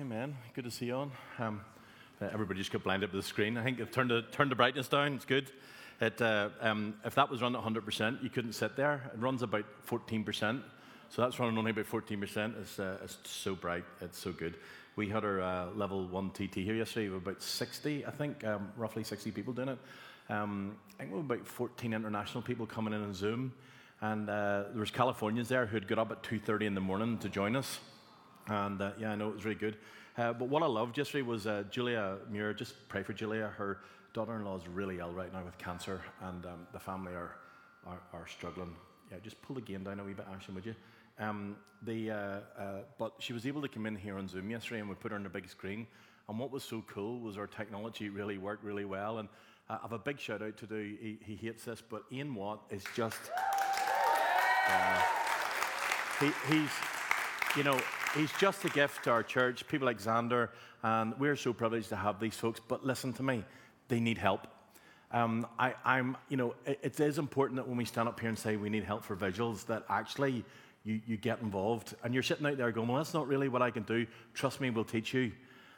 Amen. Good to see you on. Um, uh, everybody just got blinded to the screen. I think I've turned the, turned the brightness down. It's good. It, uh, um, if that was run at 100%, you couldn't sit there. It runs about 14%. So that's running only about 14%. It's, uh, it's so bright. It's so good. We had our uh, level 1 TT here yesterday. We about 60, I think, um, roughly 60 people doing it. Um, I think we were about 14 international people coming in on Zoom. And uh, there was Californians there who had got up at 2.30 in the morning to join us. And uh, yeah, I know it was really good. Uh, but what I loved yesterday was uh, Julia Muir. Just pray for Julia. Her daughter in law is really ill right now with cancer, and um, the family are, are, are, struggling. Yeah, just pull the game down a wee bit, Ashton, would you? Um, the, uh, uh, but she was able to come in here on Zoom yesterday, and we put her on the big screen. And what was so cool was our technology really worked really well. And I have a big shout out to do. He, he hates this, but Ian Watt is just. Uh, he, he's, you know, he's just a gift to our church, people like Xander, and we're so privileged to have these folks. But listen to me, they need help. Um, I, am you know, it, it is important that when we stand up here and say we need help for visuals, that actually you, you get involved. And you're sitting out there going, well, that's not really what I can do. Trust me, we'll teach you.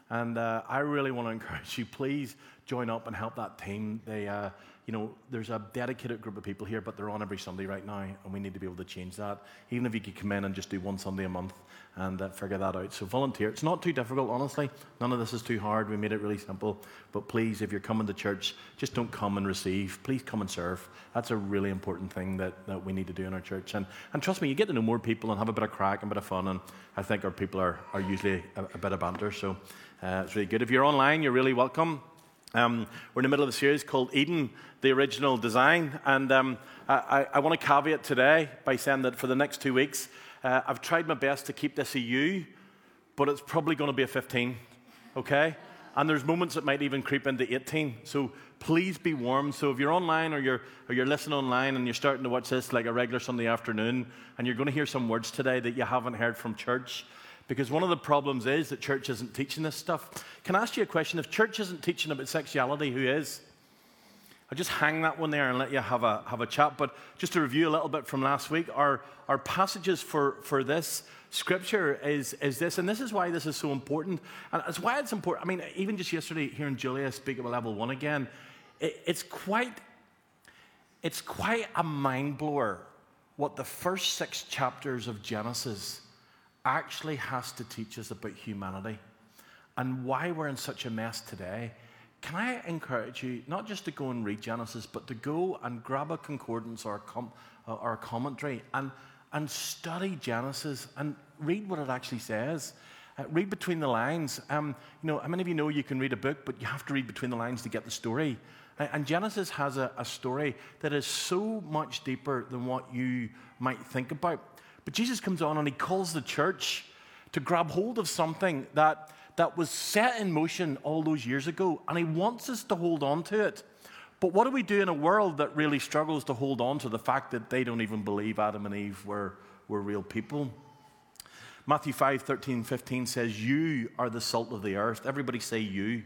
And uh, I really want to encourage you, please join up and help that team. They, uh, you know, there's a dedicated group of people here, but they're on every Sunday right now, and we need to be able to change that. Even if you could come in and just do one Sunday a month and uh, figure that out. So volunteer. It's not too difficult, honestly. None of this is too hard. We made it really simple. But please, if you're coming to church, just don't come and receive. Please come and serve. That's a really important thing that, that we need to do in our church. And, and trust me, you get to know more people and have a bit of crack and a bit of fun. And I think our people are, are usually a, a bit of banter. So uh, it's really good. If you're online, you're really welcome. Um, we're in the middle of a series called Eden, the original design. And um, I, I, want to caveat today by saying that for the next two weeks, uh, I've tried my best to keep this a U, but it's probably going to be a 15, okay? And there's moments that might even creep into 18. So please be warm. So if you're online or you're, or you're listening online and you're starting to watch this like a regular Sunday afternoon, and you're going to hear some words today that you haven't heard from church, because one of the problems is that church isn't teaching this stuff. Can I ask you a question? If church isn't teaching about sexuality, who is? I'll just hang that one there and let you have a, have a chat. But just to review a little bit from last week, our, our passages for, for this scripture is, is this, and this is why this is so important. And it's why it's important. I mean, even just yesterday, hearing Julia speak about level one again, it, it's quite it's quite a mind blower what the first six chapters of Genesis actually has to teach us about humanity and why we're in such a mess today. Can I encourage you not just to go and read Genesis, but to go and grab a concordance or a, com- or a commentary and, and study Genesis and read what it actually says? Uh, read between the lines. Um, you know, how many of you know you can read a book, but you have to read between the lines to get the story? And Genesis has a, a story that is so much deeper than what you might think about. But Jesus comes on and he calls the church to grab hold of something that, that was set in motion all those years ago, and he wants us to hold on to it. But what do we do in a world that really struggles to hold on to the fact that they don't even believe Adam and Eve were, were real people? Matthew 5 13, 15 says, You are the salt of the earth. Everybody say, You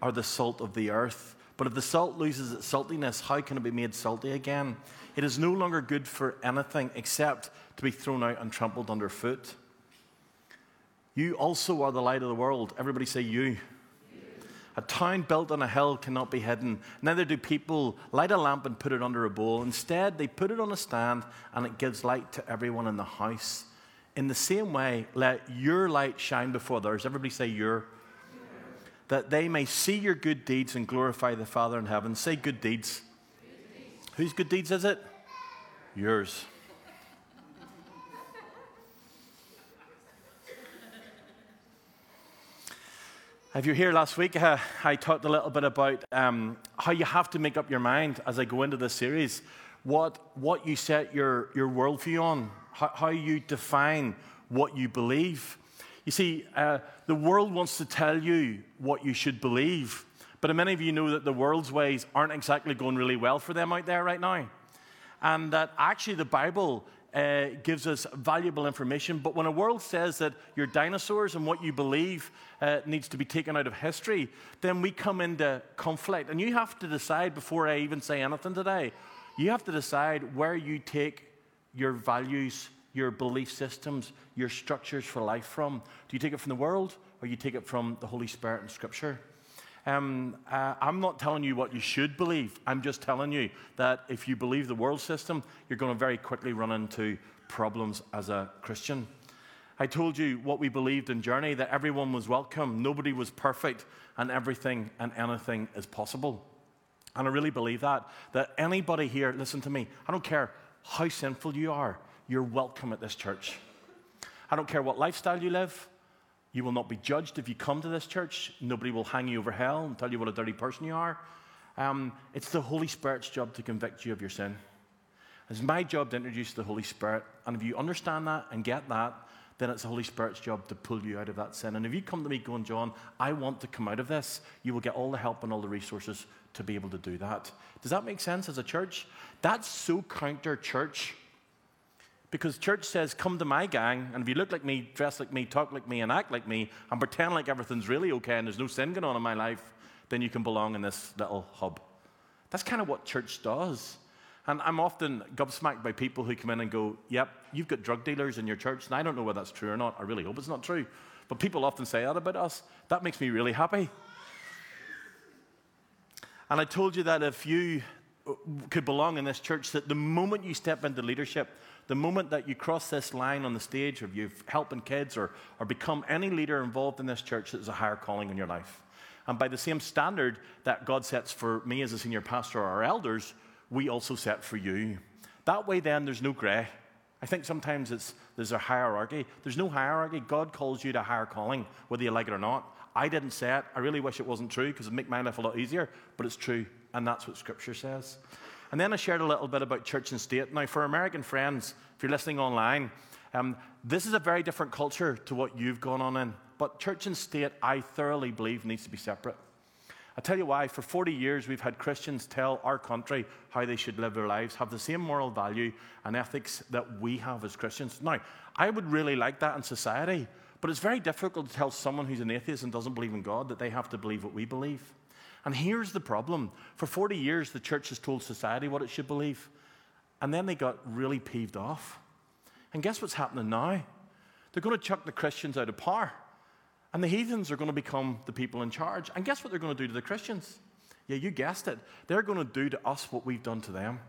are the salt of the earth. But if the salt loses its saltiness, how can it be made salty again? It is no longer good for anything except to be thrown out and trampled underfoot. You also are the light of the world. Everybody say, You. A town built on a hill cannot be hidden. Neither do people light a lamp and put it under a bowl. Instead, they put it on a stand and it gives light to everyone in the house. In the same way, let your light shine before others. Everybody say, Your. That they may see your good deeds and glorify the Father in heaven. Say, Good deeds. Whose good deeds is it? Yours. If you're here last week, uh, I talked a little bit about um, how you have to make up your mind as I go into this series, what, what you set your, your worldview on, how, how you define what you believe. You see, uh, the world wants to tell you what you should believe, but many of you know that the world's ways aren't exactly going really well for them out there right now. And that actually the Bible uh, gives us valuable information. But when a world says that you're dinosaurs and what you believe uh, needs to be taken out of history, then we come into conflict. And you have to decide before I even say anything today, you have to decide where you take your values, your belief systems, your structures for life from? Do you take it from the world or you take it from the Holy Spirit and Scripture? Um, uh, I'm not telling you what you should believe. I'm just telling you that if you believe the world system, you're going to very quickly run into problems as a Christian. I told you what we believed in Journey that everyone was welcome, nobody was perfect, and everything and anything is possible. And I really believe that. That anybody here, listen to me, I don't care how sinful you are, you're welcome at this church. I don't care what lifestyle you live, you will not be judged if you come to this church. Nobody will hang you over hell and tell you what a dirty person you are. Um, it's the Holy Spirit's job to convict you of your sin. It's my job to introduce the Holy Spirit. And if you understand that and get that, then it's the Holy Spirit's job to pull you out of that sin. And if you come to me going, John, I want to come out of this, you will get all the help and all the resources to be able to do that. Does that make sense as a church? That's so counter church because church says, come to my gang, and if you look like me, dress like me, talk like me, and act like me, and pretend like everything's really okay and there's no sin going on in my life, then you can belong in this little hub. That's kind of what church does. And I'm often gobsmacked by people who come in and go, Yep, you've got drug dealers in your church. And I don't know whether that's true or not. I really hope it's not true. But people often say that about us. That makes me really happy. And I told you that if you uh, could belong in this church, that the moment you step into leadership, the moment that you cross this line on the stage, or you've helping kids, or, or become any leader involved in this church, there's a higher calling in your life. And by the same standard that God sets for me as a senior pastor or our elders, we also set for you. That way, then, there's no grey. I think sometimes it's, there's a hierarchy. There's no hierarchy. God calls you to higher calling, whether you like it or not. I didn't say it. I really wish it wasn't true because it'd make my life a lot easier, but it's true. And that's what Scripture says. And then I shared a little bit about church and state. Now, for American friends, if you're listening online, um, this is a very different culture to what you've gone on in. But church and state, I thoroughly believe, needs to be separate. I tell you why, for 40 years we've had Christians tell our country how they should live their lives, have the same moral value and ethics that we have as Christians. Now, I would really like that in society, but it's very difficult to tell someone who's an atheist and doesn't believe in God that they have to believe what we believe. And here's the problem for 40 years, the church has told society what it should believe, and then they got really peeved off. And guess what's happening now? They're going to chuck the Christians out of power. And the heathens are going to become the people in charge. And guess what they're going to do to the Christians? Yeah, you guessed it. They're going to do to us what we've done to them.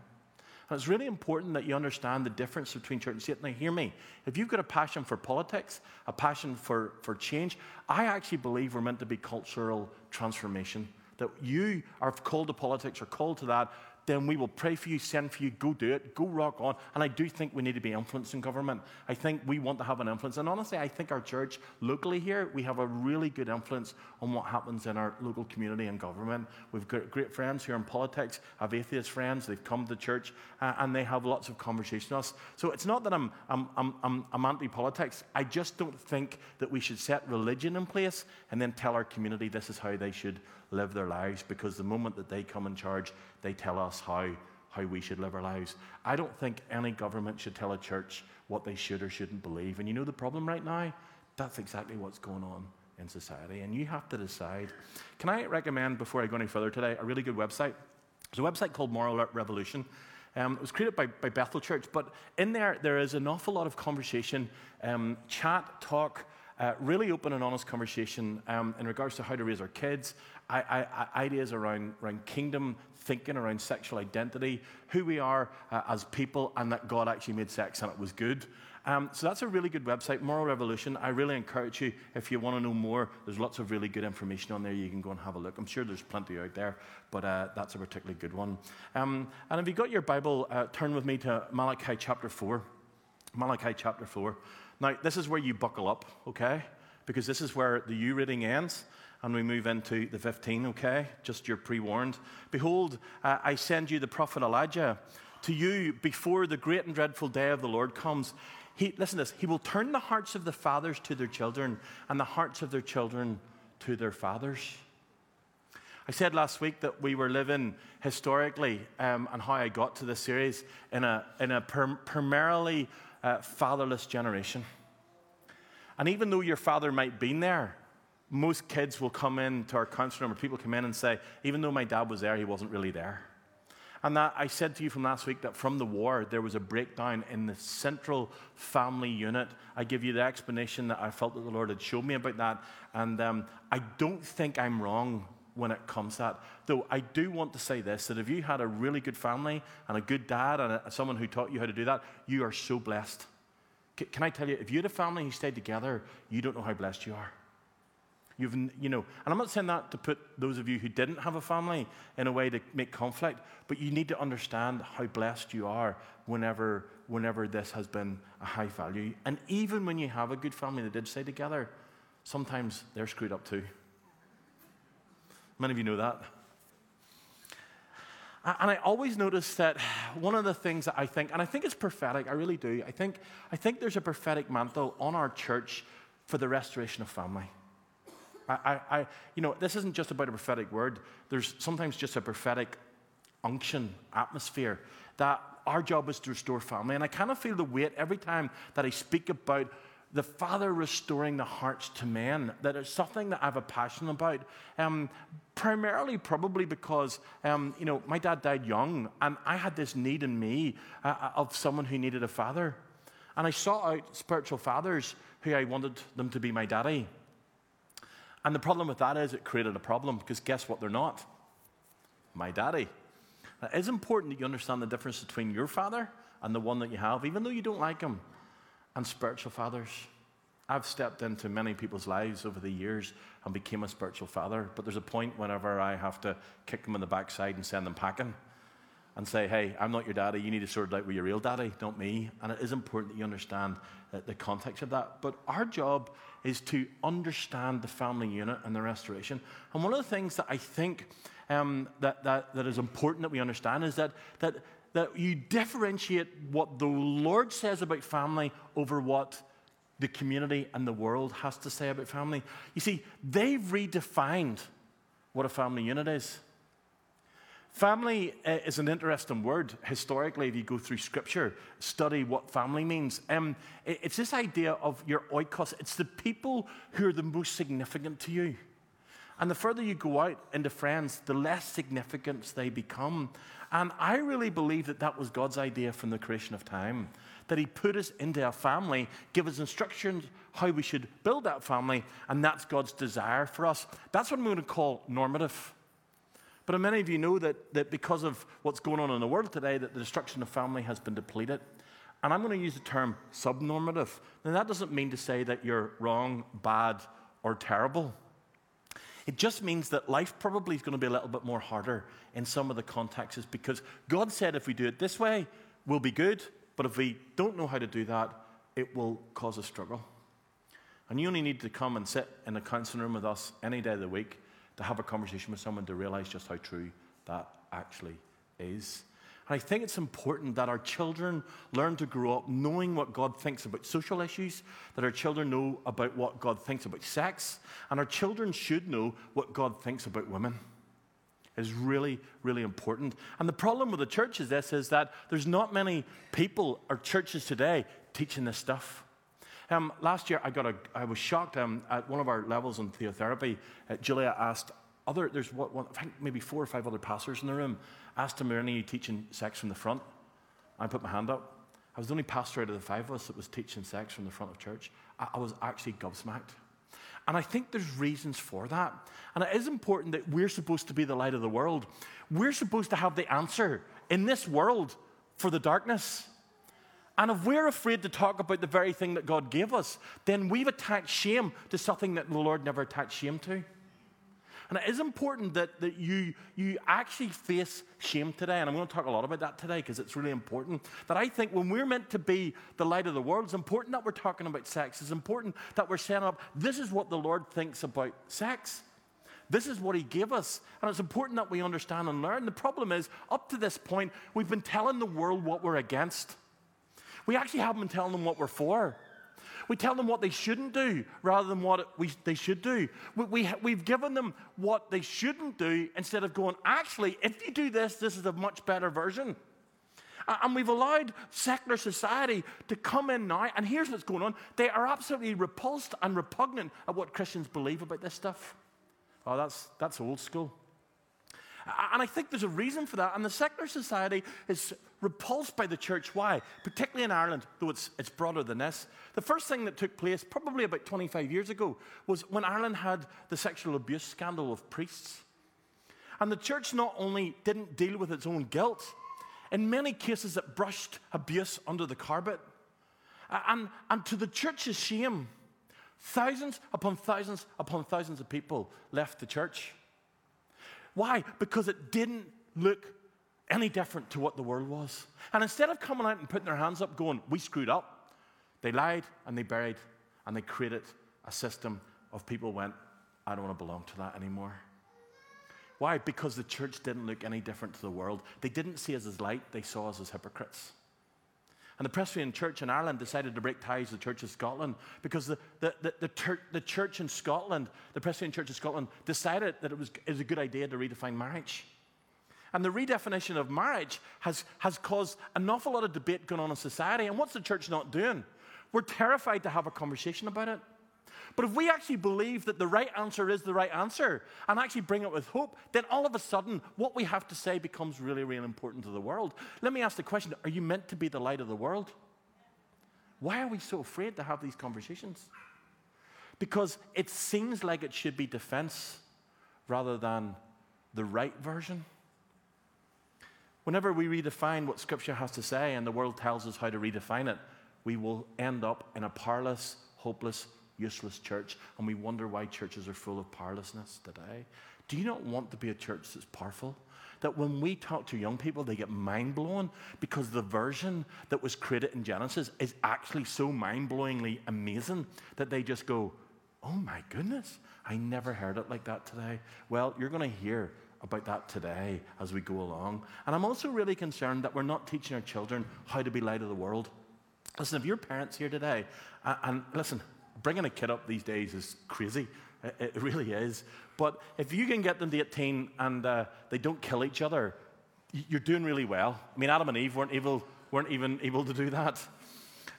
And it's really important that you understand the difference between church and state. Now, hear me. If you've got a passion for politics, a passion for, for change, I actually believe we're meant to be cultural transformation. That you are called to politics or called to that then we will pray for you, send for you, go do it, go rock on. And I do think we need to be influencing government. I think we want to have an influence. And honestly, I think our church locally here, we have a really good influence on what happens in our local community and government. We've got great friends here in politics, have atheist friends, they've come to church, uh, and they have lots of conversation with us. So it's not that I'm, I'm, I'm, I'm, I'm anti politics. I just don't think that we should set religion in place and then tell our community this is how they should live their lives because the moment that they come in charge, they tell us how, how we should live our lives. I don't think any government should tell a church what they should or shouldn't believe. And you know the problem right now? That's exactly what's going on in society. And you have to decide. Can I recommend, before I go any further today, a really good website? There's a website called Moral Revolution. Um, it was created by, by, Bethel Church, but in there, there is an awful lot of conversation, um, chat, talk, uh, really open and honest conversation um, in regards to how to raise our kids, I, I, ideas around, around kingdom thinking, around sexual identity, who we are uh, as people, and that God actually made sex and it was good. Um, so that's a really good website, Moral Revolution. I really encourage you, if you want to know more, there's lots of really good information on there. You can go and have a look. I'm sure there's plenty out there, but uh, that's a particularly good one. Um, and if you've got your Bible, uh, turn with me to Malachi chapter 4. Malachi chapter 4. Now, this is where you buckle up, okay? Because this is where the U reading ends and we move into the 15, okay? Just you're pre warned. Behold, uh, I send you the prophet Elijah to you before the great and dreadful day of the Lord comes. He, listen to this, he will turn the hearts of the fathers to their children and the hearts of their children to their fathers. I said last week that we were living historically, um, and how I got to this series, in a, in a per- primarily uh, fatherless generation. And even though your father might be there, most kids will come in to our counseling room, or people come in and say, even though my dad was there, he wasn't really there. And that I said to you from last week that from the war, there was a breakdown in the central family unit. I give you the explanation that I felt that the Lord had showed me about that. And um, I don't think I'm wrong when it comes to that. Though I do want to say this that if you had a really good family and a good dad and a, someone who taught you how to do that, you are so blessed. C- can I tell you, if you had a family who stayed together, you don't know how blessed you are. You've, you know, and I'm not saying that to put those of you who didn't have a family in a way to make conflict, but you need to understand how blessed you are whenever, whenever this has been a high value. And even when you have a good family that did stay together, sometimes they're screwed up too. Many of you know that. And I always notice that one of the things that I think, and I think it's prophetic, I really do, I think, I think there's a prophetic mantle on our church for the restoration of family. I, I, you know, this isn't just about a prophetic word. There's sometimes just a prophetic unction, atmosphere, that our job is to restore family. And I kind of feel the weight every time that I speak about the Father restoring the hearts to men, that it's something that I have a passion about. Um, primarily, probably because, um, you know, my dad died young, and I had this need in me uh, uh of someone who needed a father. And I sought out spiritual fathers who I wanted them to be my daddy. And the problem with that is it created a problem because guess what? They're not. My daddy. It's important that you understand the difference between your father and the one that you have, even though you don't like him, and spiritual fathers. I've stepped into many people's lives over the years and became a spiritual father, but there's a point whenever I have to kick them in the backside and send them packing and say, hey, I'm not your daddy. You need to sort it out with your real daddy, not me. And it is important that you understand the context of that. But our job is to understand the family unit and the restoration. And one of the things that I think um, that, that, that is important that we understand is that, that, that you differentiate what the Lord says about family over what the community and the world has to say about family. You see, they've redefined what a family unit is. Family uh, is an interesting word historically. If you go through scripture, study what family means. Um, it's this idea of your oikos, it's the people who are the most significant to you. And the further you go out into friends, the less significant they become. And I really believe that that was God's idea from the creation of time. That He put us into a family, give us instructions how we should build that family, and that's God's desire for us. That's what I'm going to call normative. But many of you know that, that because of what's going on in the world today, that the destruction of family has been depleted. And I'm going to use the term subnormative. Now, that doesn't mean to say that you're wrong, bad, or terrible. It just means that life probably is going to be a little bit more harder in some of the contexts because God said if we do it this way, we'll be good. But if we don't know how to do that, it will cause a struggle. And you only need to come and sit in a counseling room with us any day of the week to have a conversation with someone to realize just how true that actually is. And I think it's important that our children learn to grow up knowing what God thinks about social issues, that our children know about what God thinks about sex, and our children should know what God thinks about women. Is really, really important. And the problem with the church is this is that there's not many people or churches today teaching this stuff. Um, last year, I, got a, I was shocked um, at one of our levels in theotherapy. Uh, Julia asked other, there's what, one, I think maybe four or five other pastors in the room, asked him, Are any teaching sex from the front? I put my hand up. I was the only pastor out of the five of us that was teaching sex from the front of church. I, I was actually gobsmacked. And I think there's reasons for that. And it is important that we're supposed to be the light of the world. We're supposed to have the answer in this world for the darkness. And if we're afraid to talk about the very thing that God gave us, then we've attached shame to something that the Lord never attached shame to. And it is important that, that you, you actually face shame today. And I'm going to talk a lot about that today because it's really important. That I think when we're meant to be the light of the world, it's important that we're talking about sex. It's important that we're saying up, this is what the Lord thinks about sex. This is what He gave us. And it's important that we understand and learn. The problem is, up to this point, we've been telling the world what we're against. We actually haven't been telling them what we're for. We tell them what they shouldn't do rather than what we, they should do. We, we, we've given them what they shouldn't do instead of going, actually, if you do this, this is a much better version. And we've allowed secular society to come in now, and here's what's going on. They are absolutely repulsed and repugnant at what Christians believe about this stuff. Oh, that's, that's old school. And I think there's a reason for that. And the secular society is repulsed by the church. Why? Particularly in Ireland, though it's, it's broader than this. The first thing that took place, probably about 25 years ago, was when Ireland had the sexual abuse scandal of priests. And the church not only didn't deal with its own guilt, in many cases it brushed abuse under the carpet. And, and to the church's shame, thousands upon thousands upon thousands of people left the church. Why? Because it didn't look any different to what the world was. And instead of coming out and putting their hands up, going, We screwed up, they lied and they buried and they created a system of people went, I don't want to belong to that anymore. Why? Because the church didn't look any different to the world. They didn't see us as light, they saw us as hypocrites. And the Presbyterian Church in Ireland decided to break ties with the Church of Scotland because the, the, the, the, ter- the church in Scotland, the Presbyterian Church of Scotland, decided that it was, it was a good idea to redefine marriage. And the redefinition of marriage has, has caused an awful lot of debate going on in society. And what's the church not doing? We're terrified to have a conversation about it. But if we actually believe that the right answer is the right answer and actually bring it with hope, then all of a sudden what we have to say becomes really, really important to the world. Let me ask the question Are you meant to be the light of the world? Why are we so afraid to have these conversations? Because it seems like it should be defense rather than the right version. Whenever we redefine what Scripture has to say and the world tells us how to redefine it, we will end up in a powerless, hopeless, useless church, and we wonder why churches are full of powerlessness today. Do you not want to be a church that's powerful? That when we talk to young people, they get mind blown because the version that was created in Genesis is actually so mind blowingly amazing that they just go, Oh my goodness, I never heard it like that today. Well, you're going to hear about that today as we go along. And I'm also really concerned that we're not teaching our children how to be light of the world. Listen, if your parents here today, and listen, bringing a kid up these days is crazy. It, really is. But if you can get them to 18 and uh, they don't kill each other, you're doing really well. I mean, Adam and Eve weren't, able, weren't even able to do that.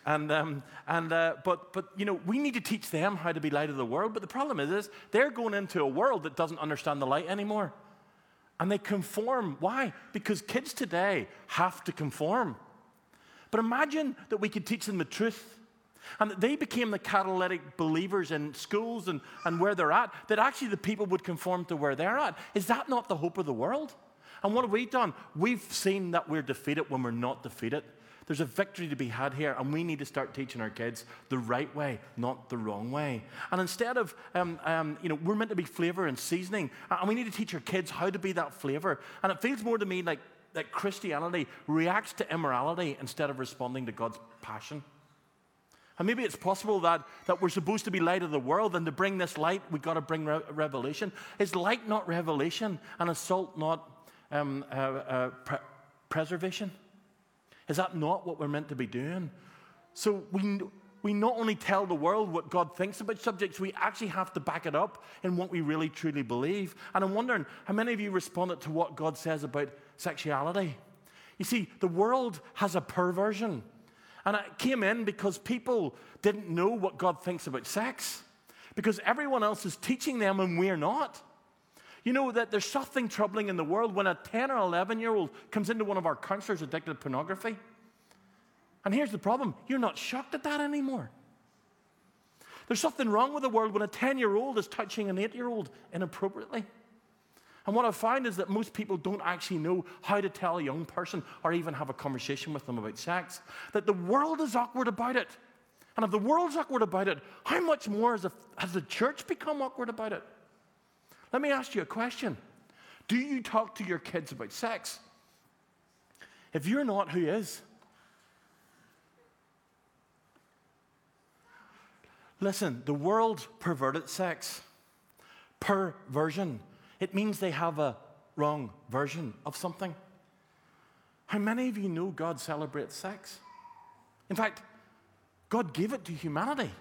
And, um, and, uh, but, but, you know, we need to teach them how to be light of the world. But the problem is, is they're going into a world that doesn't understand the light anymore. And they conform. Why? Because kids today have to conform. But imagine that we could teach them the truth and they became the catalytic believers in schools and, and where they're at, that actually the people would conform to where they're at. Is that not the hope of the world? And what have we done? We've seen that we're defeated when we're not defeated. There's a victory to be had here, and we need to start teaching our kids the right way, not the wrong way. And instead of, um, um, you know, we're meant to be flavor and seasoning, and we need to teach our kids how to be that flavor. And it feels more to me like that Christianity reacts to immorality instead of responding to God's passion. And maybe it's possible that, that we're supposed to be light of the world, and to bring this light, we've got to bring re- revelation. Is light not revelation, and is salt not um, uh, uh, pre- preservation? Is that not what we're meant to be doing? So we, we not only tell the world what God thinks about subjects, we actually have to back it up in what we really truly believe. And I'm wondering how many of you responded to what God says about sexuality? You see, the world has a perversion. And it came in because people didn't know what God thinks about sex, because everyone else is teaching them and we're not. You know that there's something troubling in the world when a 10 or 11 year old comes into one of our counselors addicted to pornography. And here's the problem you're not shocked at that anymore. There's something wrong with the world when a 10 year old is touching an 8 year old inappropriately. And what I find is that most people don't actually know how to tell a young person or even have a conversation with them about sex. That the world is awkward about it. And if the world's awkward about it, how much more has the, has the church become awkward about it? Let me ask you a question Do you talk to your kids about sex? If you're not, who is? Listen, the world perverted sex. Perversion it means they have a wrong version of something. How many of you know God celebrates sex? In fact, God gave it to humanity.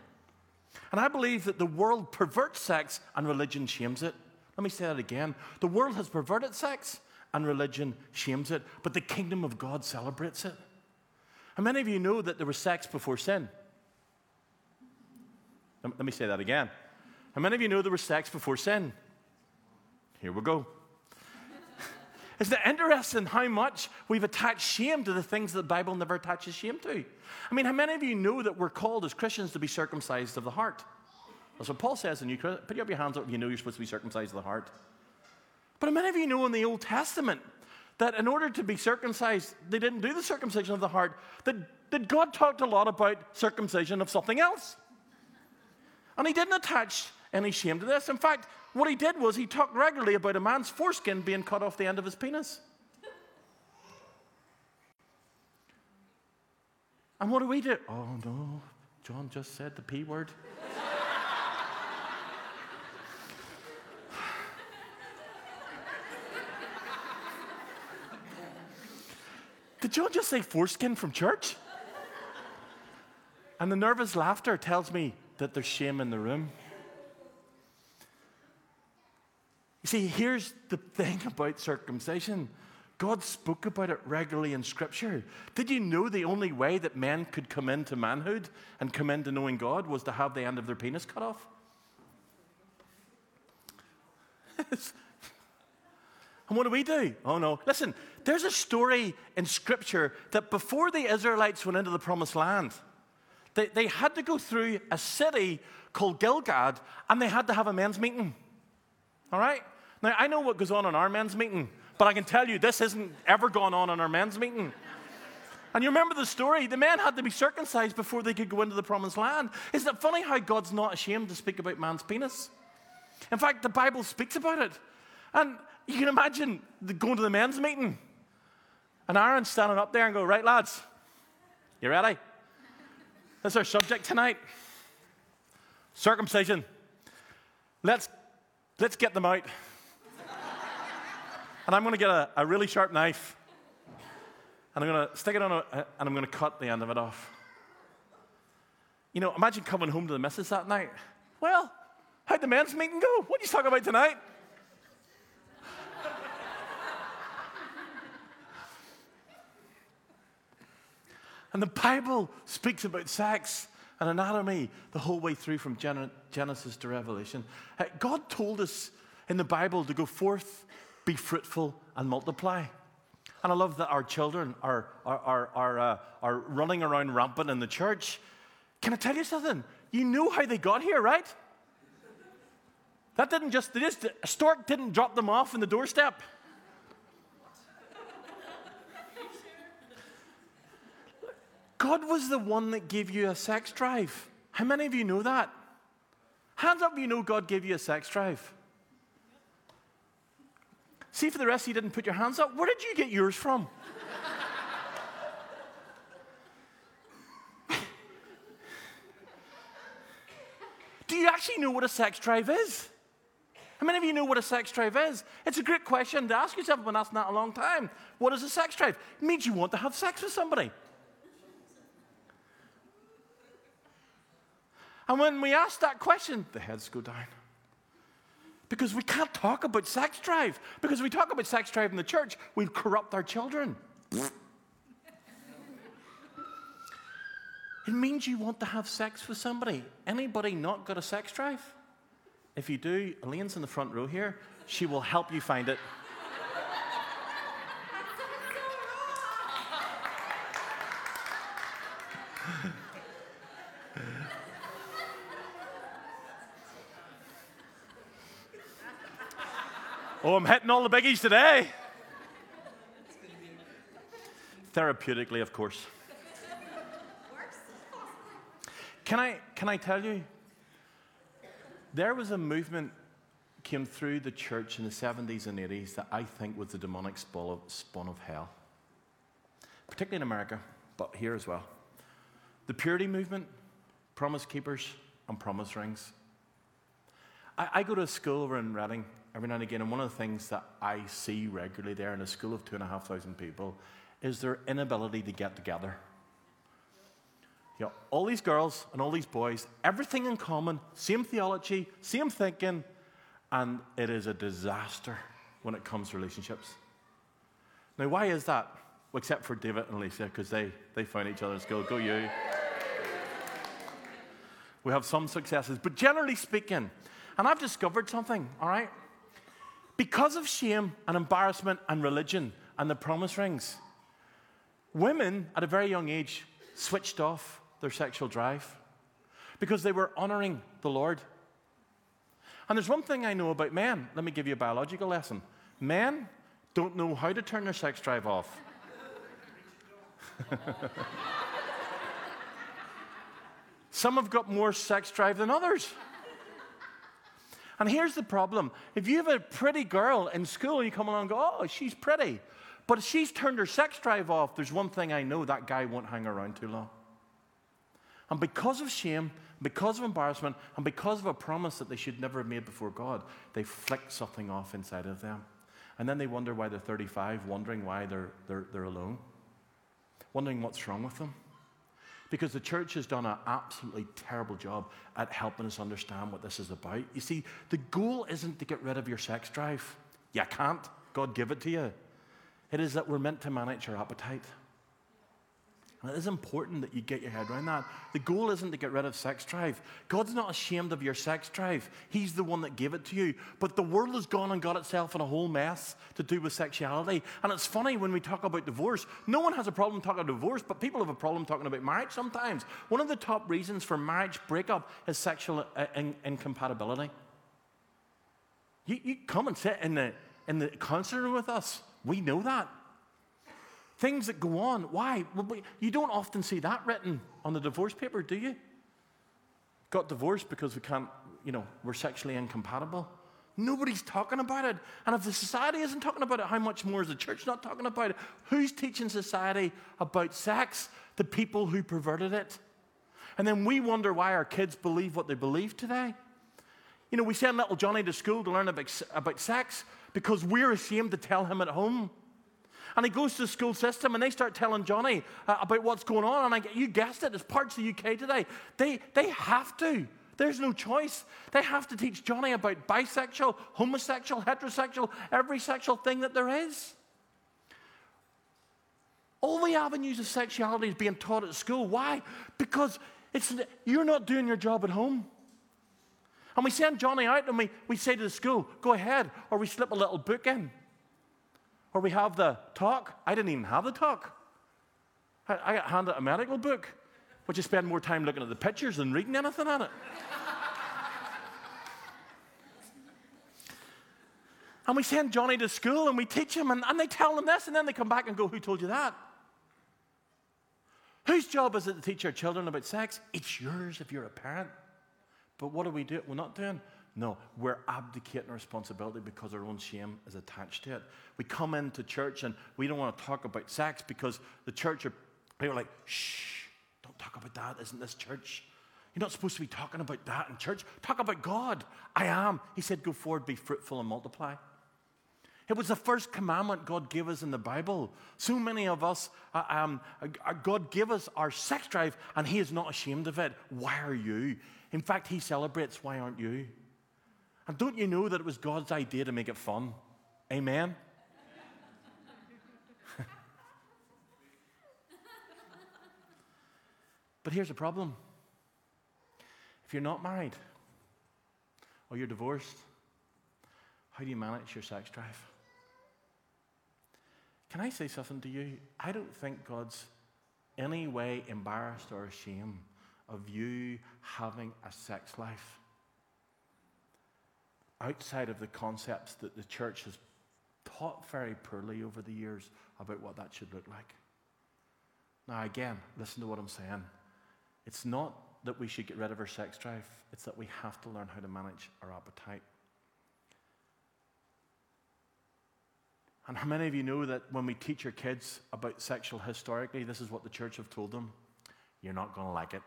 And I believe that the world perverts sex and religion shames it. Let me say that again. The world has perverted sex and religion shames it, but the kingdom of God celebrates it. How many of you know that there was sex before sin? Let me say that again. How many of you know there was sex before sin? Here we go. Isn't it interesting how much we've attached shame to the things that the Bible never attaches shame to? I mean, how many of you know that we're called as Christians to be circumcised of the heart? That's what Paul says in you. Put up your hands up if you know you're supposed to be circumcised of the heart. But how many of you know in the Old Testament that in order to be circumcised, they didn't do the circumcision of the heart, that, that God talked a lot about circumcision of something else. And he didn't attach any shame to this. In fact, what he did was he talked regularly about a man's foreskin being cut off the end of his penis. And what do we do? Oh no, John just said the P word. Did John just say foreskin from church? And the nervous laughter tells me that there's shame in the room. You see, here's the thing about circumcision God spoke about it regularly in Scripture. Did you know the only way that men could come into manhood and come into knowing God was to have the end of their penis cut off? and what do we do? Oh no. Listen, there's a story in Scripture that before the Israelites went into the promised land, they, they had to go through a city called Gilgal and they had to have a men's meeting. All right? Now, I know what goes on in our men's meeting, but I can tell you this isn't ever gone on in our men's meeting. And you remember the story? The men had to be circumcised before they could go into the promised land. Isn't it funny how God's not ashamed to speak about man's penis? In fact, the Bible speaks about it. And you can imagine going to the men's meeting and Aaron standing up there and go, Right, lads, you ready? That's our subject tonight circumcision. Let's, let's get them out and I'm going to get a, a really sharp knife, and I'm going to stick it on a, and I'm going to cut the end of it off. You know, imagine coming home to the missus that night. Well, how'd the men's meeting go? What are you talking about tonight? and the Bible speaks about sex and anatomy the whole way through from Genesis to Revelation. Uh, God told us in the Bible to go forth be fruitful and multiply. And I love that our children are, are, are, are, uh, are running around rampant in the church. Can I tell you something? You know how they got here, right? That didn't just, just a stork didn't drop them off in the doorstep. God was the one that gave you a sex drive. How many of you know that? Hands up if you know God gave you a sex drive. See, for the rest, you didn't put your hands up. Where did you get yours from? Do you actually know what a sex drive is? How many of you know what a sex drive is? It's a great question to ask yourself. I've been asking that a long time. What is a sex drive? It means you want to have sex with somebody. And when we ask that question, the heads go down. Because we can't talk about sex drive. Because we talk about sex drive in the church, we'll corrupt our children. it means you want to have sex with somebody. Anybody not got a sex drive? If you do, Elaine's in the front row here. She will help you find it. Oh, I'm hitting all the biggies today. Therapeutically, of course. Can I, can I tell you? There was a movement came through the church in the 70s and 80s that I think was the demonic spawn of, hell, particularly in America, but here as well. The purity movement, promise keepers, and promise rings. I, I go to a school over in Redding every now and again. And one of the things that I see regularly there in a school of two and a half thousand people is their inability to get together. You know, all these girls and all these boys, everything in common, same theology, same thinking, and it is a disaster when it comes to relationships. Now, why is that? Well, except for David and Lisa, because they, they found each other in school. Go you. We have some successes, but generally speaking, and I've discovered something, all right? Because of shame and embarrassment and religion and the promise rings, women at a very young age switched off their sexual drive because they were honoring the Lord. And there's one thing I know about men. Let me give you a biological lesson. Men don't know how to turn their sex drive off. Some have got more sex drive than others. And here's the problem if you have a pretty girl in school, you come along and go, oh, she's pretty. But if she's turned her sex drive off, there's one thing I know that guy won't hang around too long. And because of shame, because of embarrassment, and because of a promise that they should never have made before God, they flick something off inside of them. And then they wonder why they're 35, wondering why they're, they're, they're alone, wondering what's wrong with them. Because the church has done an absolutely terrible job at helping us understand what this is about. You see, the goal isn't to get rid of your sex drive. You can't. God give it to you. It is that we're meant to manage our appetite. And it is important that you get your head around that. The goal isn't to get rid of sex drive. God's not ashamed of your sex drive. He's the one that gave it to you. But the world has gone and got itself in a whole mess to do with sexuality. And it's funny when we talk about divorce, no one has a problem talking about divorce, but people have a problem talking about marriage sometimes. One of the top reasons for marriage breakup is sexual uh, in- incompatibility. You, you come and sit in the, in the counseling room with us. We know that. Things that go on. Why? Well, you don't often see that written on the divorce paper, do you? Got divorced because we can't, you know, we're sexually incompatible. Nobody's talking about it. And if the society isn't talking about it, how much more is the church not talking about it? Who's teaching society about sex? The people who perverted it. And then we wonder why our kids believe what they believe today. You know, we send little Johnny to school to learn about, about sex because we're ashamed to tell him at home. And he goes to the school system and they start telling Johnny uh, about what's going on. And I get, you guessed it, it's parts of the UK today. They, they have to. There's no choice. They have to teach Johnny about bisexual, homosexual, heterosexual, every sexual thing that there is. All the avenues of sexuality is being taught at school. Why? Because it's, you're not doing your job at home. And we send Johnny out and we, we say to the school, go ahead, or we slip a little book in. Or we have the talk. I didn't even have the talk. I, I got handed a medical book, but you spend more time looking at the pictures than reading anything on it. and we send Johnny to school and we teach him, and, and they tell him this, and then they come back and go, Who told you that? Whose job is it to teach our children about sex? It's yours if you're a parent. But what do we do? We're not doing. No, we're abdicating responsibility because our own shame is attached to it. We come into church and we don't want to talk about sex because the church are people are like, shh, don't talk about that. Isn't this church? You're not supposed to be talking about that in church. Talk about God. I am. He said, Go forward, be fruitful, and multiply. It was the first commandment God gave us in the Bible. So many of us, uh, um, uh, God gave us our sex drive, and He is not ashamed of it. Why are you? In fact, He celebrates, why aren't you? And don't you know that it was God's idea to make it fun? Amen? but here's the problem if you're not married or you're divorced, how do you manage your sex drive? Can I say something to you? I don't think God's any way embarrassed or ashamed of you having a sex life outside of the concepts that the church has taught very poorly over the years about what that should look like. Now, again, listen to what I'm saying. It's not that we should get rid of our sex drive, it's that we have to learn how to manage our appetite. And how many of you know that when we teach our kids about sexual historically, this is what the church have told them? You're not going to like it.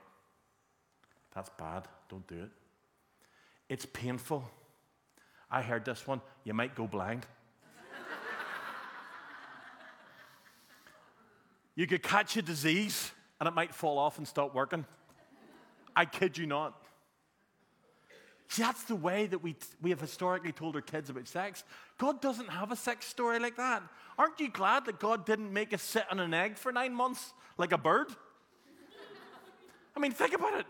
That's bad. Don't do it. It's painful. I heard this one, you might go blind. you could catch a disease and it might fall off and stop working. I kid you not. See, that's the way that we, we have historically told our kids about sex. God doesn't have a sex story like that. Aren't you glad that God didn't make us sit on an egg for nine months like a bird? I mean, think about it.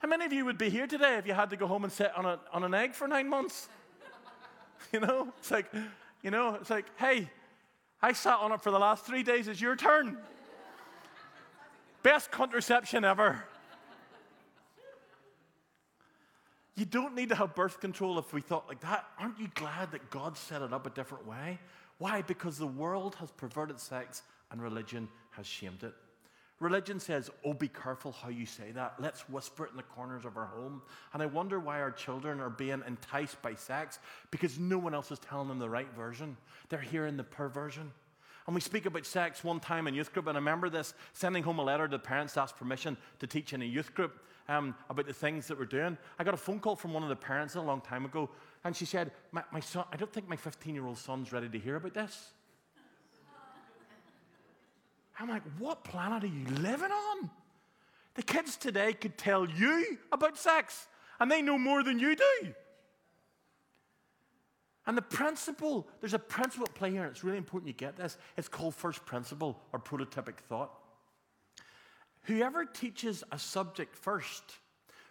How many of you would be here today if you had to go home and sit on, a, on an egg for nine months? You know, it's like, you know, it's like, hey, I sat on it for the last three days. It's your turn. Best contraception ever. You don't need to have birth control if we thought like that. Aren't you glad that God set it up a different way? Why? Because the world has perverted sex and religion has shamed it. Religion says, oh, be careful how you say that. Let's whisper it in the corners of our home. And I wonder why our children are being enticed by sex because no one else is telling them the right version. They're hearing the perversion. And we speak about sex one time in youth group, and I remember this sending home a letter to parents to ask permission to teach in a youth group um, about the things that we're doing. I got a phone call from one of the parents a long time ago, and she said, my, my son, I don't think my 15 year old son's ready to hear about this. I'm like, what planet are you living on? The kids today could tell you about sex, and they know more than you do. And the principle, there's a principle at play here, and it's really important you get this. It's called first principle or prototypic thought. Whoever teaches a subject first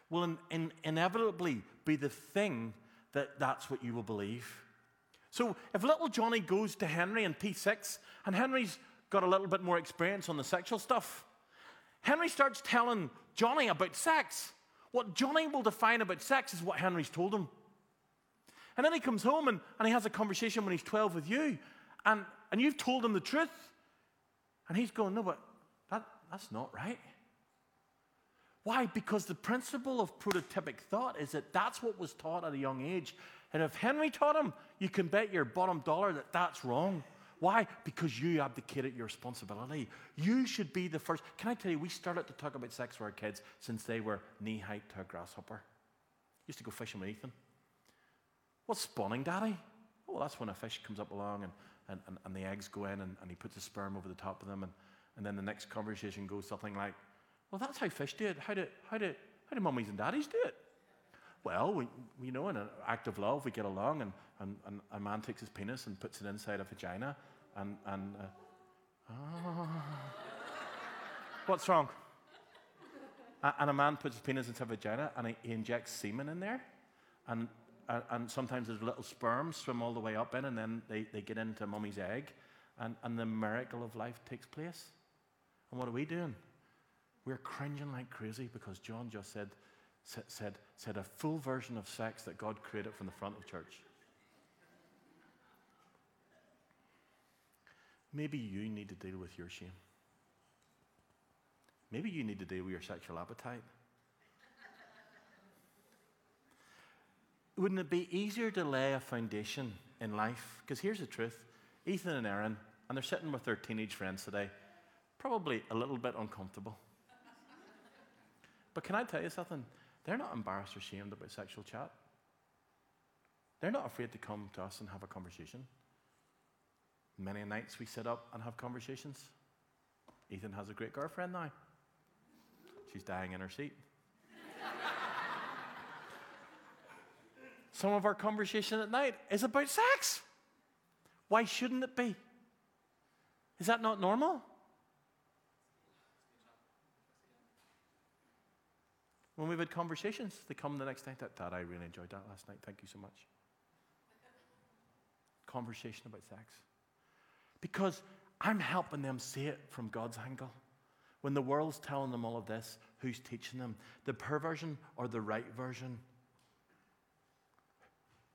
will in, in, inevitably be the thing that that's what you will believe. So if little Johnny goes to Henry in P6, and Henry's got a little bit more experience on the sexual stuff. Henry starts telling Johnny about sex. What Johnny will define about sex is what Henry's told him. And then he comes home and, and he has a conversation when he's 12 with you, and, and you've told him the truth. And he's going, No, but that, that's not right. Why? Because the principle of prototypic thought is that that's what was taught at a young age. And if Henry taught him, you can bet your bottom dollar that that's wrong. Why? Because you abdicated your responsibility. You should be the first. Can I tell you, we started to talk about sex with our kids since they were knee height to a grasshopper. Used to go fishing with Ethan. What's spawning, Daddy? Oh, that's when a fish comes up along and, and, and, and the eggs go in and, and he puts the sperm over the top of them. And, and then the next conversation goes something like, Well, that's how fish do it. How do, how do, how do mummies and daddies do it? Well, we, we know in an act of love we get along, and, and, and a man takes his penis and puts it inside a vagina, and, and uh, oh. what's wrong? and a man puts his penis into a vagina and he injects semen in there. And, and sometimes there's little sperms swim all the way up in, and then they, they get into mummy's egg, and, and the miracle of life takes place. And what are we doing? We're cringing like crazy because John just said, said, said a full version of sex that God created from the front of church. Maybe you need to deal with your shame. Maybe you need to deal with your sexual appetite. Wouldn't it be easier to lay a foundation in life? Because here's the truth Ethan and Erin, and they're sitting with their teenage friends today, probably a little bit uncomfortable. but can I tell you something? They're not embarrassed or ashamed about sexual chat. They're not afraid to come to us and have a conversation. Many nights we sit up and have conversations. Ethan has a great girlfriend now. She's dying in her seat. Some of our conversation at night is about sex. Why shouldn't it be? Is that not normal? When we've had conversations, they come the next night. Dad, I really enjoyed that last night. Thank you so much. Conversation about sex. Because I'm helping them see it from God's angle. When the world's telling them all of this, who's teaching them? The perversion or the right version?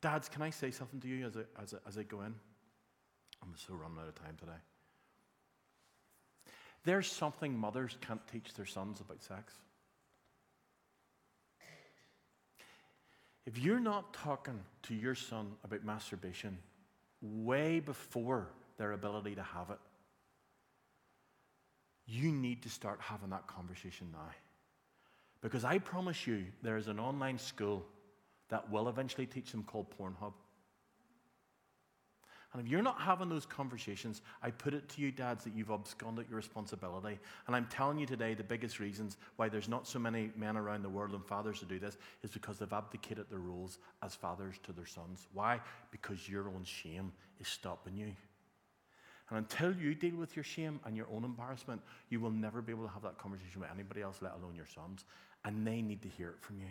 Dads, can I say something to you as I, as I, as I go in? I'm so running out of time today. There's something mothers can't teach their sons about sex. If you're not talking to your son about masturbation way before their ability to have it. You need to start having that conversation now. Because I promise you, there is an online school that will eventually teach them called Pornhub. And if you're not having those conversations, I put it to you, dads, that you've absconded your responsibility. And I'm telling you today, the biggest reasons why there's not so many men around the world and fathers to do this is because they've abdicated their roles as fathers to their sons. Why? Because your own shame is stopping you. And until you deal with your shame and your own embarrassment, you will never be able to have that conversation with anybody else, let alone your sons. And they need to hear it from you.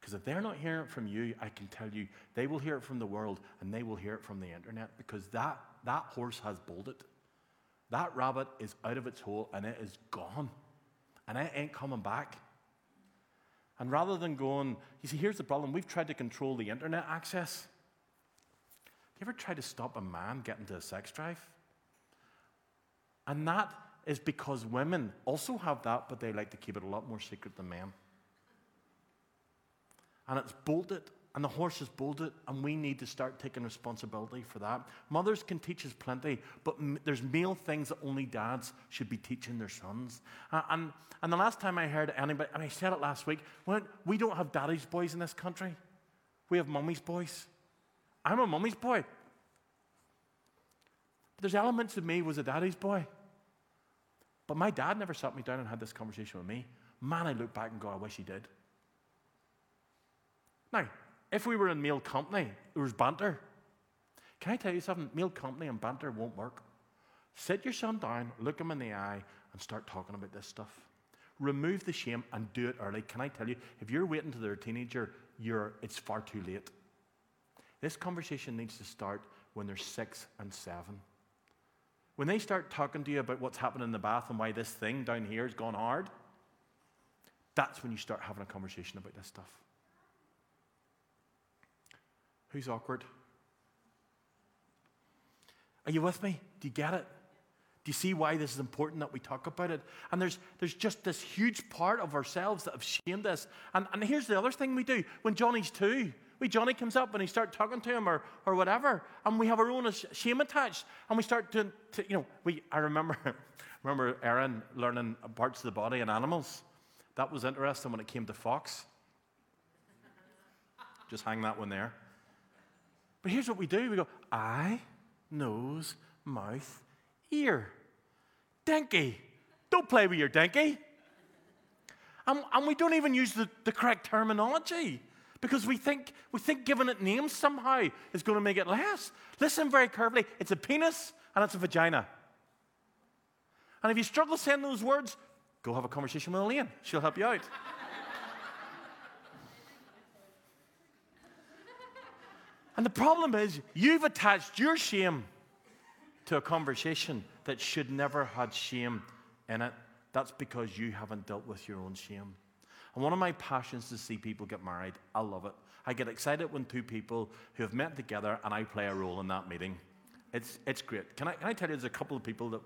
Because if they're not hearing it from you, I can tell you they will hear it from the world and they will hear it from the internet because that, that horse has bolted. That rabbit is out of its hole and it is gone. And it ain't coming back. And rather than going, you see, here's the problem we've tried to control the internet access. You ever try to stop a man getting to a sex drive? And that is because women also have that, but they like to keep it a lot more secret than men. And it's bolted, and the horse is bolted, and we need to start taking responsibility for that. Mothers can teach us plenty, but m- there's male things that only dads should be teaching their sons. And, and the last time I heard anybody, and I said it last week, we don't have daddy's boys in this country, we have mummy's boys. I'm a mummy's boy. But there's elements of me was a daddy's boy. But my dad never sat me down and had this conversation with me. Man, I look back and go, I wish he did. Now, if we were in male company, there was banter. Can I tell you something? Male company and banter won't work. Sit your son down, look him in the eye, and start talking about this stuff. Remove the shame and do it early. Can I tell you, if you're waiting until they're a teenager, you're, it's far too late. This conversation needs to start when they're six and seven. When they start talking to you about what's happening in the bath and why this thing down here has gone hard, that's when you start having a conversation about this stuff. Who's awkward? Are you with me? Do you get it? Do you see why this is important that we talk about it? And there's, there's just this huge part of ourselves that have shamed us. And, and here's the other thing we do when Johnny's two. We Johnny comes up and he start talking to him or, or whatever, and we have our own shame attached, and we start to, to you know, we I remember remember Aaron learning parts of the body in animals. That was interesting when it came to fox. Just hang that one there. But here's what we do: we go eye, nose, mouth, ear. Dinky. Don't play with your dinky. And, and we don't even use the, the correct terminology because we think, we think giving it names somehow is going to make it less. Listen very carefully it's a penis and it's a vagina. And if you struggle saying those words, go have a conversation with Elaine. She'll help you out. and the problem is, you've attached your shame to a conversation that should never had shame in it. That's because you haven't dealt with your own shame. And one of my passions is to see people get married. I love it. I get excited when two people who have met together and I play a role in that meeting. It's, it's great. Can I, can I tell you, there's a couple of people that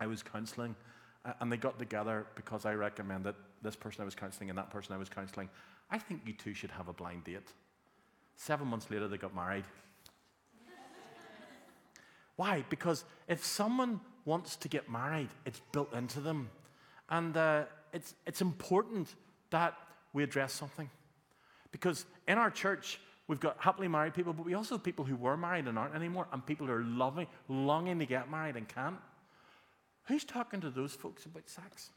I was counseling uh, and they got together because I recommended this person I was counseling and that person I was counseling. I think you two should have a blind date. Seven months later, they got married. Why? Because if someone wants to get married, it's built into them. And uh, it's, it's important that we address something. Because in our church, we've got happily married people, but we also have people who were married and aren't anymore, and people who are loving, longing to get married and can't. Who's talking to those folks about sex?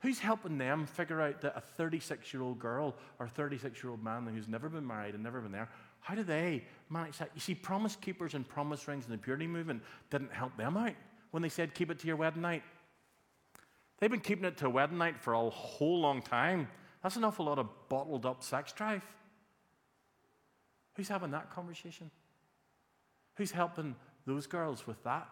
Who's helping them figure out that a 36 year old girl or 36 year old man who's never been married and never been there, how do they manage that? You see, promise keepers and promise rings and the purity movement didn't help them out when they said, keep it to your wedding night. They've been keeping it to a wedding night for a whole long time. That's an awful lot of bottled up sex drive. Who's having that conversation? Who's helping those girls with that?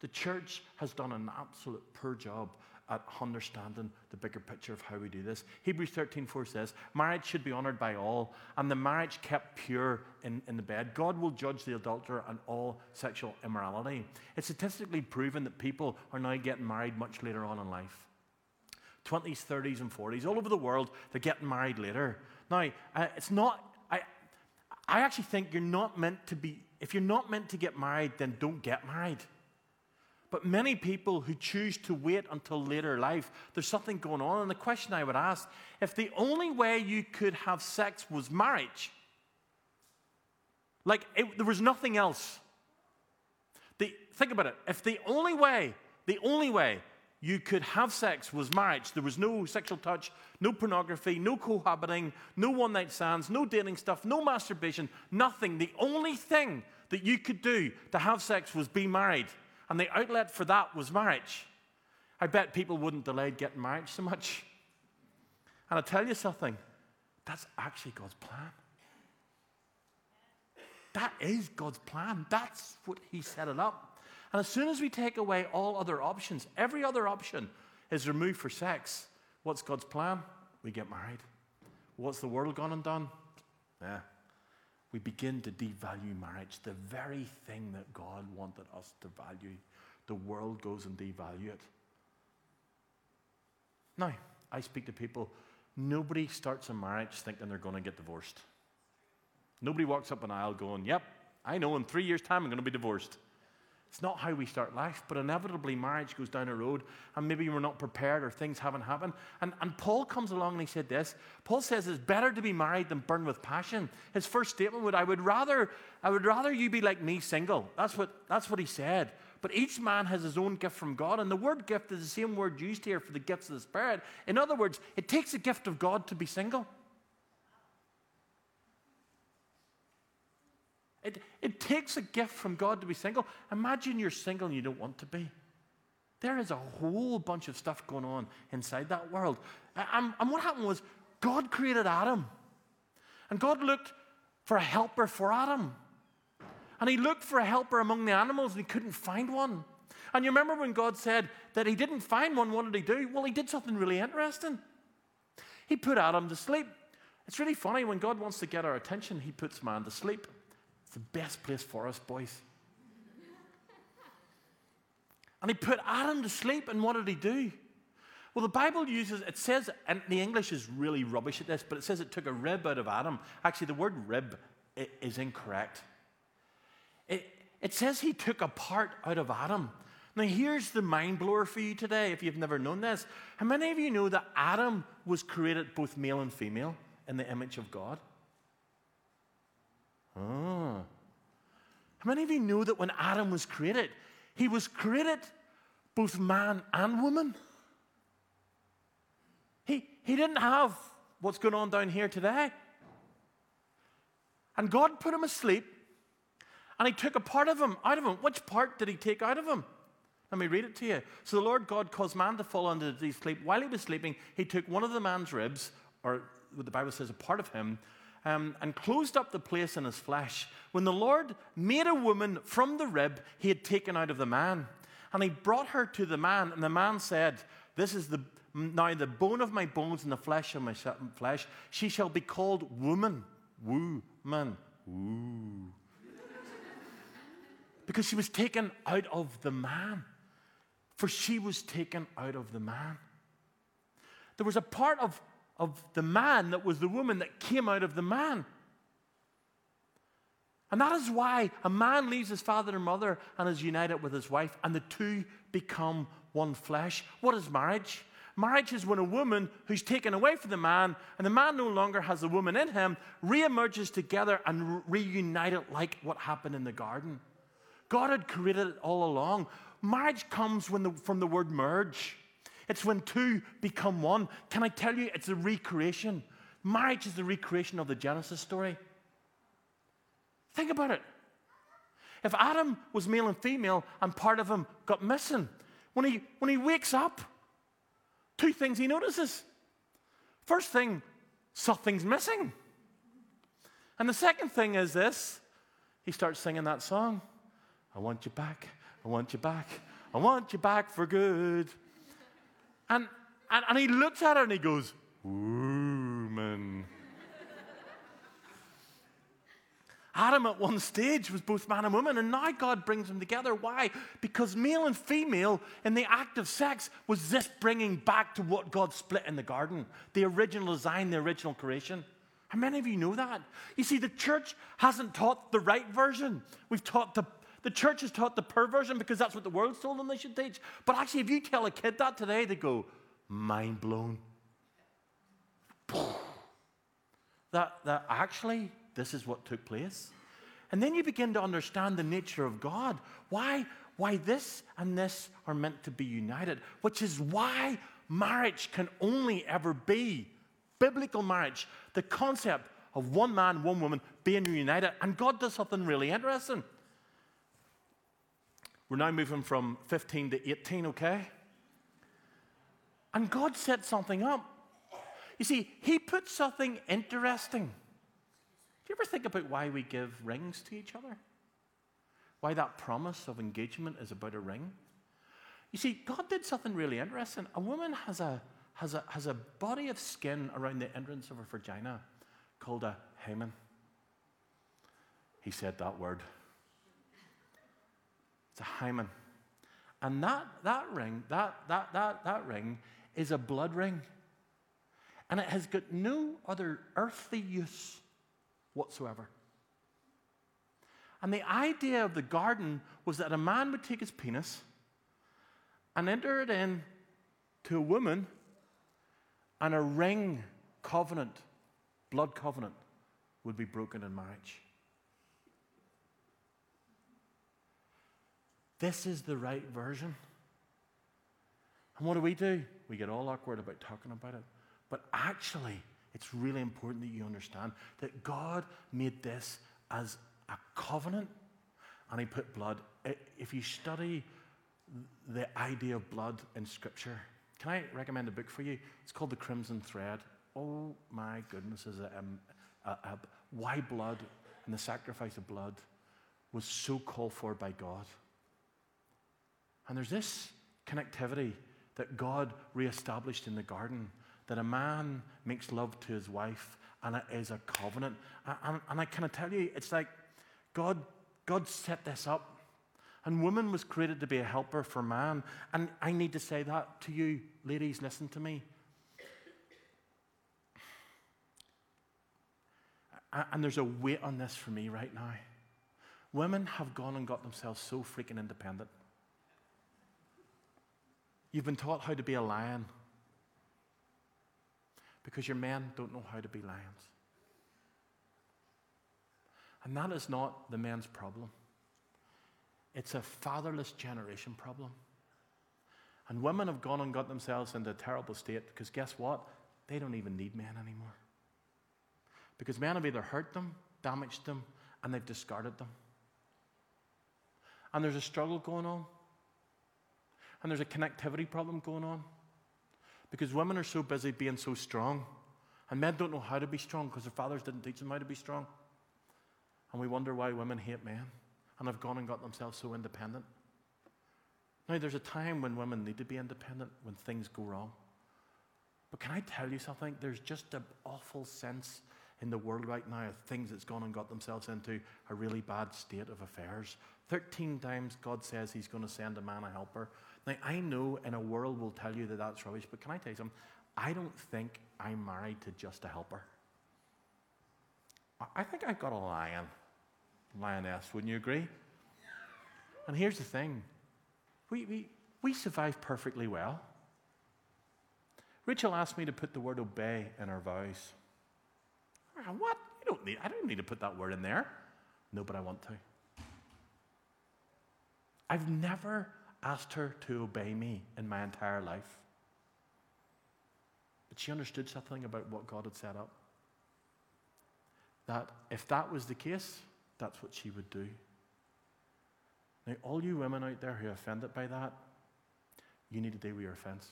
The church has done an absolute poor job at understanding the bigger picture of how we do this. Hebrews 13:4 says, Marriage should be honored by all, and the marriage kept pure in, in the bed. God will judge the adulterer and all sexual immorality. It's statistically proven that people are now getting married much later on in life. 20s, 30s, and 40s, all over the world, they're getting married later. Now, uh, it's not, I, I actually think you're not meant to be, if you're not meant to get married, then don't get married. But many people who choose to wait until later life, there's something going on. And the question I would ask if the only way you could have sex was marriage, like it, there was nothing else. The, think about it. If the only way, the only way you could have sex was marriage, there was no sexual touch, no pornography, no cohabiting, no one night stands, no dating stuff, no masturbation, nothing. The only thing that you could do to have sex was be married and the outlet for that was marriage. I bet people wouldn't delay getting married so much. And I'll tell you something That's actually God's plan. That is God's plan. That's what He set it up. And as soon as we take away all other options, every other option is removed for sex, what's God's plan? We get married. What's the world gone and done? Yeah. We begin to devalue marriage, the very thing that God wanted us to value. The world goes and devalue it. Now, I speak to people, nobody starts a marriage thinking they're going to get divorced. Nobody walks up an aisle going, Yep, I know in three years' time I'm going to be divorced. It's not how we start life, but inevitably marriage goes down a road, and maybe we're not prepared or things haven't happened. And, and Paul comes along and he said this Paul says it's better to be married than burn with passion. His first statement would, I would rather, I would rather you be like me single. That's what, that's what he said. But each man has his own gift from God, and the word gift is the same word used here for the gifts of the Spirit. In other words, it takes a gift of God to be single. It, it takes a gift from God to be single. Imagine you're single and you don't want to be. There is a whole bunch of stuff going on inside that world. And, and what happened was God created Adam. And God looked for a helper for Adam. And he looked for a helper among the animals and he couldn't find one. And you remember when God said that he didn't find one, what did he do? Well, he did something really interesting. He put Adam to sleep. It's really funny when God wants to get our attention, he puts man to sleep. It's the best place for us, boys. And he put Adam to sleep, and what did he do? Well, the Bible uses, it says, and the English is really rubbish at this, but it says it took a rib out of Adam. Actually, the word rib is incorrect. It, it says he took a part out of Adam. Now, here's the mind blower for you today, if you've never known this. How many of you know that Adam was created both male and female in the image of God? Oh. How many of you know that when Adam was created, he was created both man and woman? He, he didn't have what's going on down here today. And God put him asleep and he took a part of him out of him. Which part did he take out of him? Let me read it to you. So the Lord God caused man to fall under deep sleep. While he was sleeping, he took one of the man's ribs, or what the Bible says, a part of him, um, and closed up the place in his flesh. When the Lord made a woman from the rib he had taken out of the man, and he brought her to the man, and the man said, This is the now the bone of my bones and the flesh of my flesh. She shall be called woman. Woo, man. Woo. because she was taken out of the man. For she was taken out of the man. There was a part of of the man that was the woman that came out of the man. And that is why a man leaves his father and mother and is united with his wife, and the two become one flesh. What is marriage? Marriage is when a woman who's taken away from the man and the man no longer has the woman in him reemerges together and reunited like what happened in the garden. God had created it all along. Marriage comes the, from the word merge. It's when two become one. Can I tell you, it's a recreation. Marriage is the recreation of the Genesis story. Think about it. If Adam was male and female and part of him got missing, when he, when he wakes up, two things he notices. First thing, something's missing. And the second thing is this he starts singing that song I want you back, I want you back, I want you back for good. And, and, and he looks at her and he goes, Woman. Adam at one stage was both man and woman, and now God brings them together. Why? Because male and female in the act of sex was this bringing back to what God split in the garden the original design, the original creation. How many of you know that? You see, the church hasn't taught the right version. We've taught the the church has taught the perversion because that's what the world's told them they should teach. But actually, if you tell a kid that today, they go, mind blown. that, that actually, this is what took place. And then you begin to understand the nature of God. Why, why this and this are meant to be united, which is why marriage can only ever be biblical marriage, the concept of one man, one woman being united. And God does something really interesting. We're now moving from 15 to 18, okay? And God set something up. You see, he put something interesting. Do you ever think about why we give rings to each other? Why that promise of engagement is about a ring? You see, God did something really interesting. A woman has a, has a, has a body of skin around the entrance of her vagina called a hymen. He said that word. A hymen. And that, that ring, that, that, that, that ring is a blood ring. And it has got no other earthly use whatsoever. And the idea of the garden was that a man would take his penis and enter it in to a woman, and a ring covenant, blood covenant, would be broken in marriage. This is the right version. And what do we do? We get all awkward about talking about it. But actually, it's really important that you understand that God made this as a covenant and He put blood. If you study the idea of blood in Scripture, can I recommend a book for you? It's called The Crimson Thread. Oh my goodness, is it um, a, a, why blood and the sacrifice of blood was so called for by God. And there's this connectivity that God reestablished in the garden that a man makes love to his wife and it is a covenant. And, and I of tell you, it's like God, God set this up. And woman was created to be a helper for man. And I need to say that to you, ladies, listen to me. And there's a weight on this for me right now. Women have gone and got themselves so freaking independent. You've been taught how to be a lion because your men don't know how to be lions. And that is not the men's problem. It's a fatherless generation problem. And women have gone and got themselves into a terrible state because guess what? They don't even need men anymore. Because men have either hurt them, damaged them, and they've discarded them. And there's a struggle going on and there's a connectivity problem going on. Because women are so busy being so strong, and men don't know how to be strong because their fathers didn't teach them how to be strong. And we wonder why women hate men and have gone and got themselves so independent. Now, there's a time when women need to be independent when things go wrong. But can I tell you something? There's just an awful sense in the world right now of things that's gone and got themselves into a really bad state of affairs. 13 times God says He's going to send a man a helper. Now, I know in a world will tell you that that's rubbish, but can I tell you something? I don't think I'm married to just a helper. I think I've got a lion, lioness, wouldn't you agree? And here's the thing we, we, we survive perfectly well. Rachel asked me to put the word obey in our vows. Ah, what? You don't need, I don't need to put that word in there. No, but I want to. I've never asked her to obey me in my entire life. But she understood something about what God had set up. That if that was the case, that's what she would do. Now, all you women out there who are offended by that, you need to deal with your offense.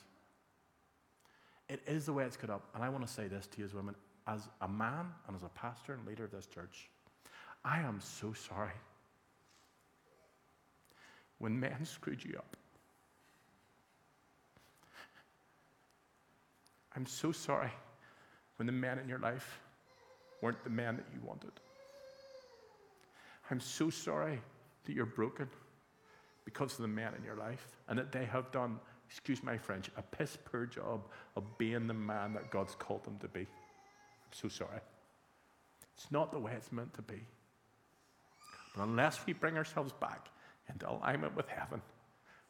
It is the way it's cut up. And I want to say this to you as women, as a man and as a pastor and leader of this church, I am so sorry when man screwed you up. I'm so sorry when the men in your life weren't the men that you wanted. I'm so sorry that you're broken because of the men in your life and that they have done, excuse my French, a piss poor job of being the man that God's called them to be. I'm so sorry. It's not the way it's meant to be. But unless we bring ourselves back into alignment with heaven,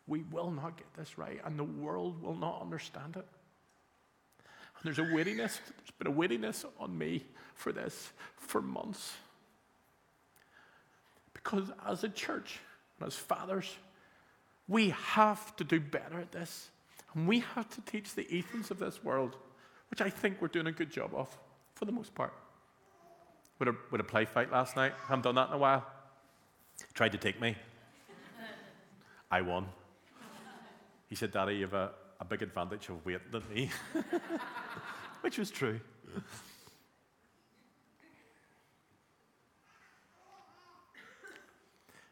we will not get this right, and the world will not understand it. And there's a weightiness, there's been a weightiness on me for this for months. Because as a church and as fathers, we have to do better at this. And we have to teach the Ethans of this world, which I think we're doing a good job of, for the most part. With a, with a play fight last night, I haven't done that in a while. Tried to take me. I won. He said, Daddy, you have a, a big advantage of weight than me. which was true.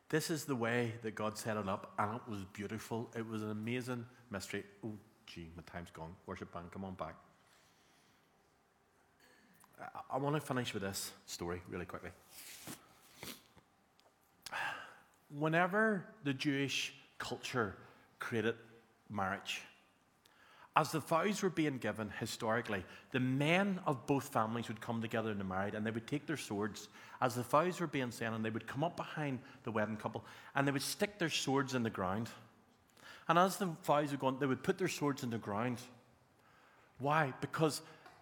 This is the way that God set it up, and it was beautiful. It was an amazing mystery. Oh, gee, my time's gone. Worship band, come on back. I, I want to finish with this story really quickly. Whenever the Jewish culture created marriage, as the vows were being given historically, the men of both families would come together and married, and they would take their swords as the vows were being said, and they would come up behind the wedding couple, and they would stick their swords in the ground. And as the vows were going, they would put their swords in the ground. Why? Because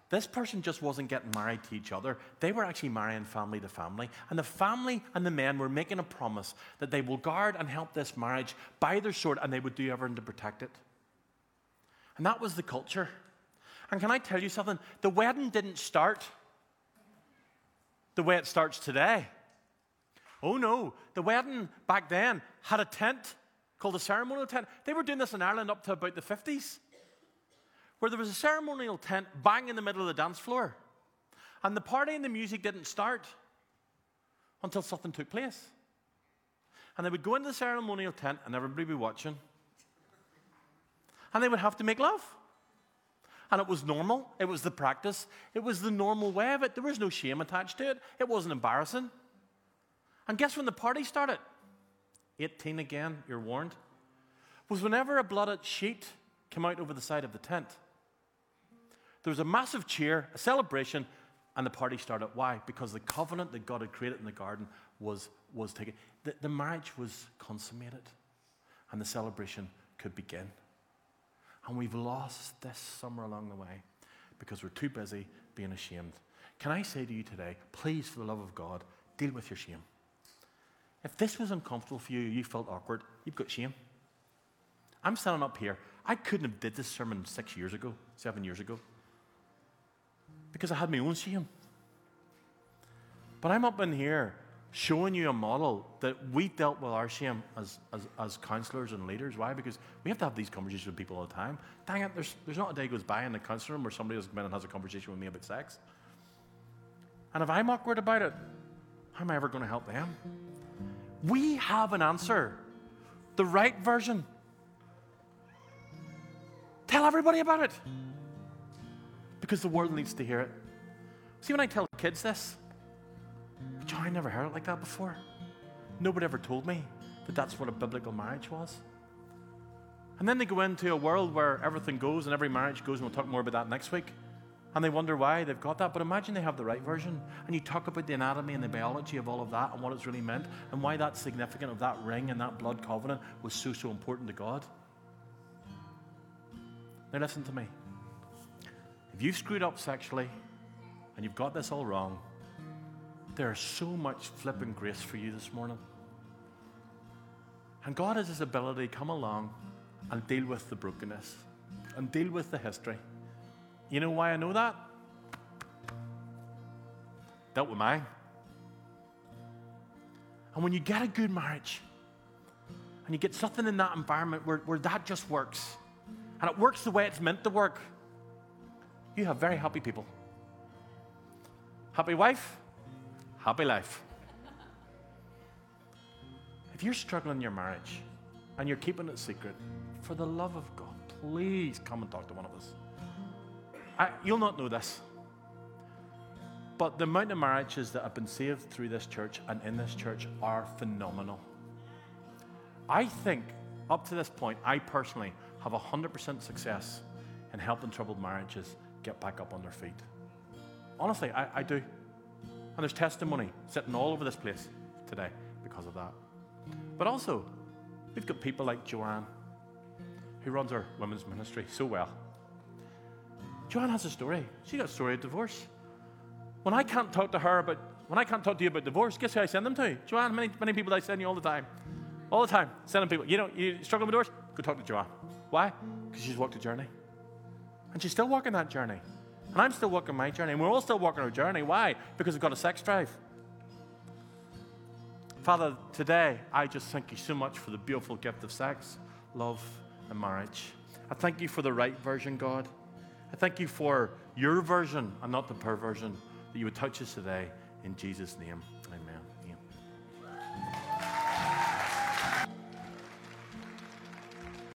this person just wasn't getting married to each other. They were actually marrying family to family. And the family and the men were making a promise that they will guard and help this marriage by their sword, and they would do everything to protect it. And that was the culture. And can I tell you something? The wedding didn't start the way it starts today. Oh no, the wedding back then had a tent called a ceremonial tent. They were doing this in Ireland up to about the 50s, where there was a ceremonial tent bang in the middle of the dance floor. And the party and the music didn't start until something took place. And they would go into the ceremonial tent and everybody would be watching and they would have to make love. And it was normal. It was the practice. It was the normal way of it. There was no shame attached to it. It wasn't embarrassing. And guess when the party started? 18 again, you're warned. Was whenever a blooded sheet came out over the side of the tent, there was a massive cheer, a celebration, and the party started. Why? Because the covenant that God had created in the garden was, was taken. The, the marriage was consummated, and the celebration could begin. And we've lost this somewhere along the way because we're too busy being ashamed. Can I say to you today, please, for the love of God, deal with your shame. If this was uncomfortable for you, you felt awkward, you've got shame. I'm standing up here. I couldn't have did this sermon six years ago, seven years ago, because I had my own shame. But I'm up in here showing you a model that we dealt with our shame as, as, as counselors and leaders. Why? Because we have to have these conversations with people all the time. Dang it, there's, there's not a day goes by in the counselor room where somebody has come in and has a conversation with me about sex. And if I'm awkward about it, how am I ever going to help them? We have an answer, the right version. Tell everybody about it because the world needs to hear it. See, when I tell kids this, John, I never heard it like that before. Nobody ever told me that that's what a biblical marriage was. And then they go into a world where everything goes and every marriage goes, and we'll talk more about that next week. And they wonder why they've got that. But imagine they have the right version. And you talk about the anatomy and the biology of all of that and what it's really meant and why that's significant of that ring and that blood covenant was so, so important to God. Now, listen to me. If you've screwed up sexually and you've got this all wrong, there's so much flipping grace for you this morning. And God has His ability to come along and deal with the brokenness and deal with the history. You know why I know that? Dealt with mine. And when you get a good marriage and you get something in that environment where, where that just works and it works the way it's meant to work, you have very happy people. Happy wife, Happy life. If you're struggling in your marriage and you're keeping it secret, for the love of God, please come and talk to one of us. I, you'll not know this, but the amount of marriages that have been saved through this church and in this church are phenomenal. I think, up to this point, I personally have 100% success in helping troubled marriages get back up on their feet. Honestly, I, I do. And there's testimony sitting all over this place today because of that. But also, we've got people like Joanne, who runs our women's ministry so well. Joanne has a story. She got a story of divorce. When I can't talk to her about, when I can't talk to you about divorce, guess who I send them to? Joanne, many, many people I send you all the time. All the time. Sending people, you know, you struggle with divorce? Go talk to Joanne. Why? Because she's walked a journey. And she's still walking that journey. And I'm still walking my journey. And we're all still walking our journey. Why? Because we've got a sex drive. Father, today I just thank you so much for the beautiful gift of sex, love, and marriage. I thank you for the right version, God. I thank you for your version and not the perversion, that you would touch us today in Jesus' name.